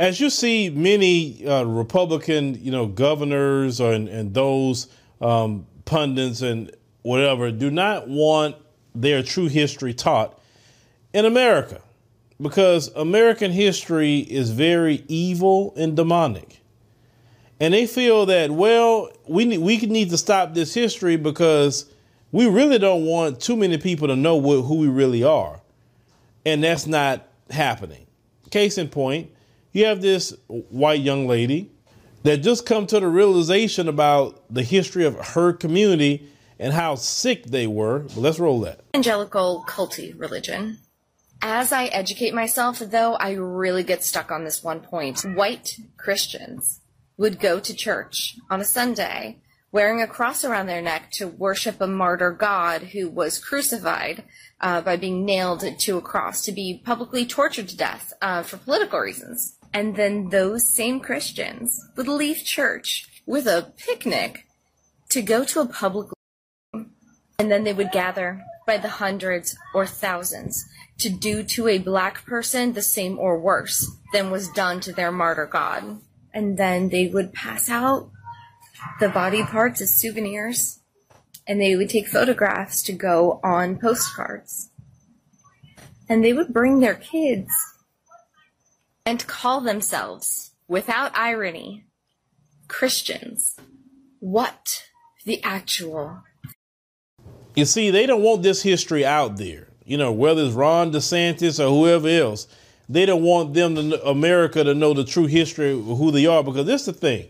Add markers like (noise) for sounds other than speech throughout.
as you see many uh, Republican, you know, governors or, and, and those um, pundits and whatever do not want their true history taught in America because American history is very evil and demonic. And they feel that, well, we need, we need to stop this history because we really don't want too many people to know what, who we really are. And that's not happening. Case in point, you have this white young lady that just come to the realization about the history of her community and how sick they were. Let's roll that. Evangelical culty religion. As I educate myself, though, I really get stuck on this one point. White Christians would go to church on a Sunday wearing a cross around their neck to worship a martyr god who was crucified uh, by being nailed to a cross to be publicly tortured to death uh, for political reasons. And then those same Christians would leave church with a picnic to go to a public and then they would gather by the hundreds or thousands to do to a black person the same or worse than was done to their martyr god. And then they would pass out the body parts as souvenirs and they would take photographs to go on postcards. And they would bring their kids and call themselves, without irony, Christians. What the actual? You see, they don't want this history out there. You know, whether it's Ron DeSantis or whoever else, they don't want them to America to know the true history of who they are. Because this is the thing: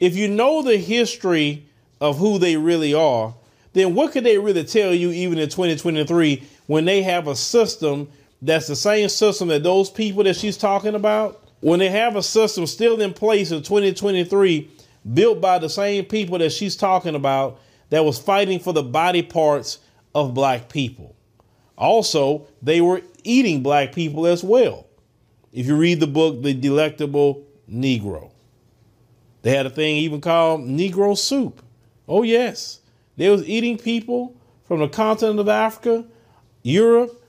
if you know the history of who they really are, then what could they really tell you even in 2023 when they have a system that's the same system that those people that she's talking about, when they have a system still in place in 2023, built by the same people that she's talking about, that was fighting for the body parts of black people. Also, they were eating black people as well. If you read the book, The Delectable Negro, they had a thing even called Negro soup. Oh, yes. They was eating people from the continent of Africa, Europe,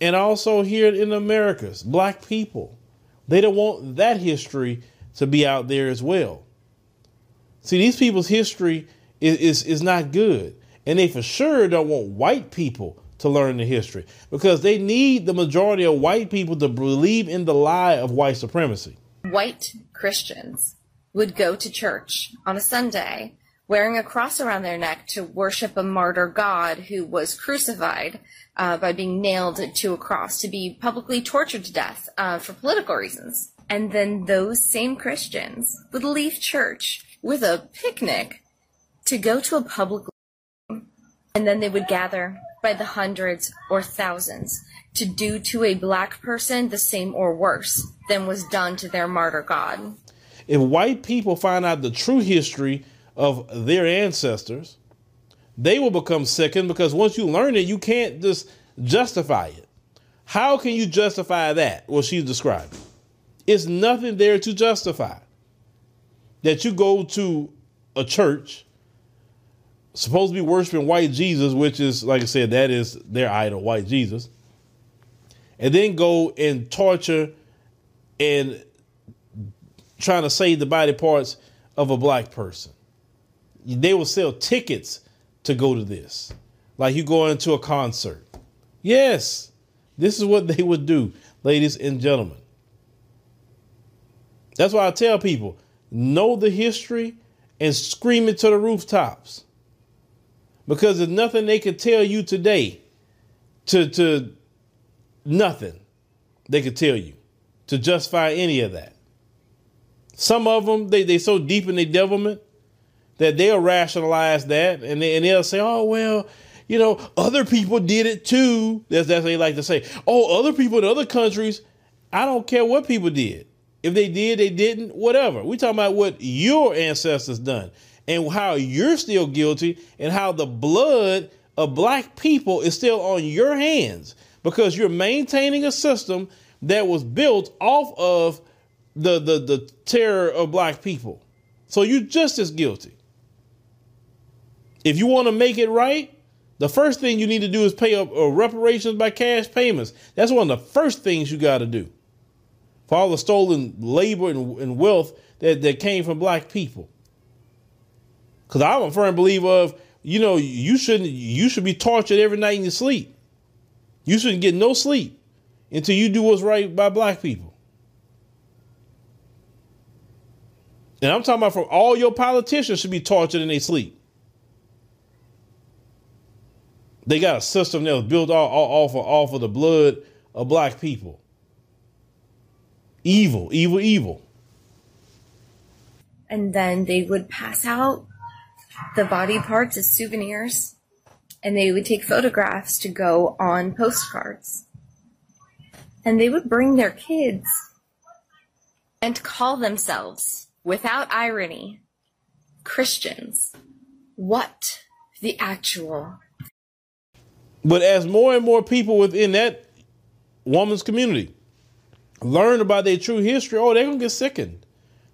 and also here in the Americas, black people. They don't want that history to be out there as well. See, these people's history is, is, is not good. And they for sure don't want white people to learn the history because they need the majority of white people to believe in the lie of white supremacy. White Christians would go to church on a Sunday wearing a cross around their neck to worship a martyr god who was crucified uh, by being nailed to a cross to be publicly tortured to death uh, for political reasons. And then those same Christians would leave church with a picnic to go to a public and then they would gather by the hundreds or thousands to do to a black person the same or worse than was done to their martyr god. If white people find out the true history of their ancestors, they will become sickened because once you learn it, you can't just justify it. How can you justify that? Well, she's describing. It's nothing there to justify. That you go to a church supposed to be worshiping white Jesus, which is, like I said, that is their idol, white Jesus, and then go and torture and trying to save the body parts of a black person. They will sell tickets to go to this. Like you go into a concert. Yes, this is what (laughs) they would do, ladies and gentlemen. That's why I tell people know the history and scream it to the rooftops. Because there's nothing they could tell you today to, to nothing they could tell you to justify any of that. Some of them, they, they so deep in their devilment that they'll rationalize that and, they, and they'll say, oh, well, you know, other people did it too. That's, what they like to say. Oh, other people in other countries, I don't care what people did. If they did, they didn't, whatever. We talking about what your ancestors done and how you're still guilty and how the blood of black people is still on your hands because you're maintaining a system that was built off of the, the, the terror of black people. So you're just as guilty. If you want to make it right, the first thing you need to do is pay up uh, reparations by cash payments. That's one of the first things you got to do. for all the stolen labor and, and wealth that, that came from black people. Because I'm a firm believer of, you know, you shouldn't you should be tortured every night in your sleep. You shouldn't get no sleep until you do what's right by black people. And I'm talking about from all your politicians should be tortured in their sleep. They got a system that was built off, of, off of the blood of black people. Evil, evil, evil. And then they would pass out the body parts as souvenirs and they would take photographs to go on postcards. And they would bring their kids and call themselves, without irony, Christians. What the actual? But as more and more people within that woman's community learn about their true history, oh, they're to get sickened.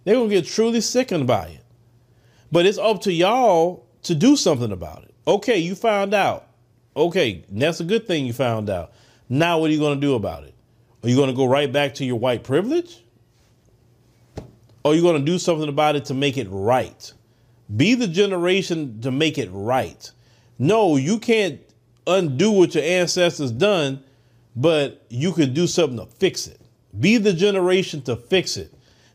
They're to get truly sickened by it. But it's up to y'all to do something about it. Okay, you found out. Okay, that's a good thing you found out. Now, what are you to do about it? Are you to go right back to your white privilege? Or are you to do something about it to make it right? Be the generation to make it right. No, you can't undo what your ancestors done, but you can do something to fix it. Be the generation to fix it.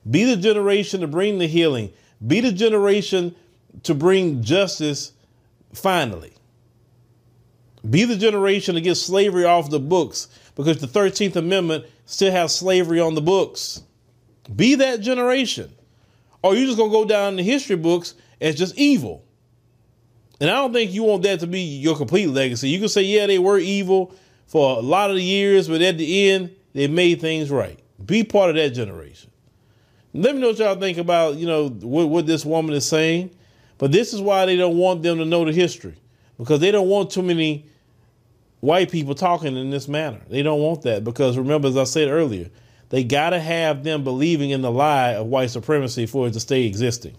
Be the generation to bring the healing. Be the generation to bring justice finally. Be the generation to get slavery off the books because the 13th Amendment still has slavery on the books. Be that generation. Or you're just going to go down in the history books as just evil. And I don't think you want that to be your complete legacy. You can say, yeah, they were evil for a lot of the years, but at the end, they made things right. Be part of that generation. Let me know what y'all think about, you know, what, what this woman is saying. But this is why they don't want them to know the history because they don't want too many white people talking in this manner. They don't want that because remember, as I said earlier, they got to have them believing in the lie of white supremacy for it to stay existing.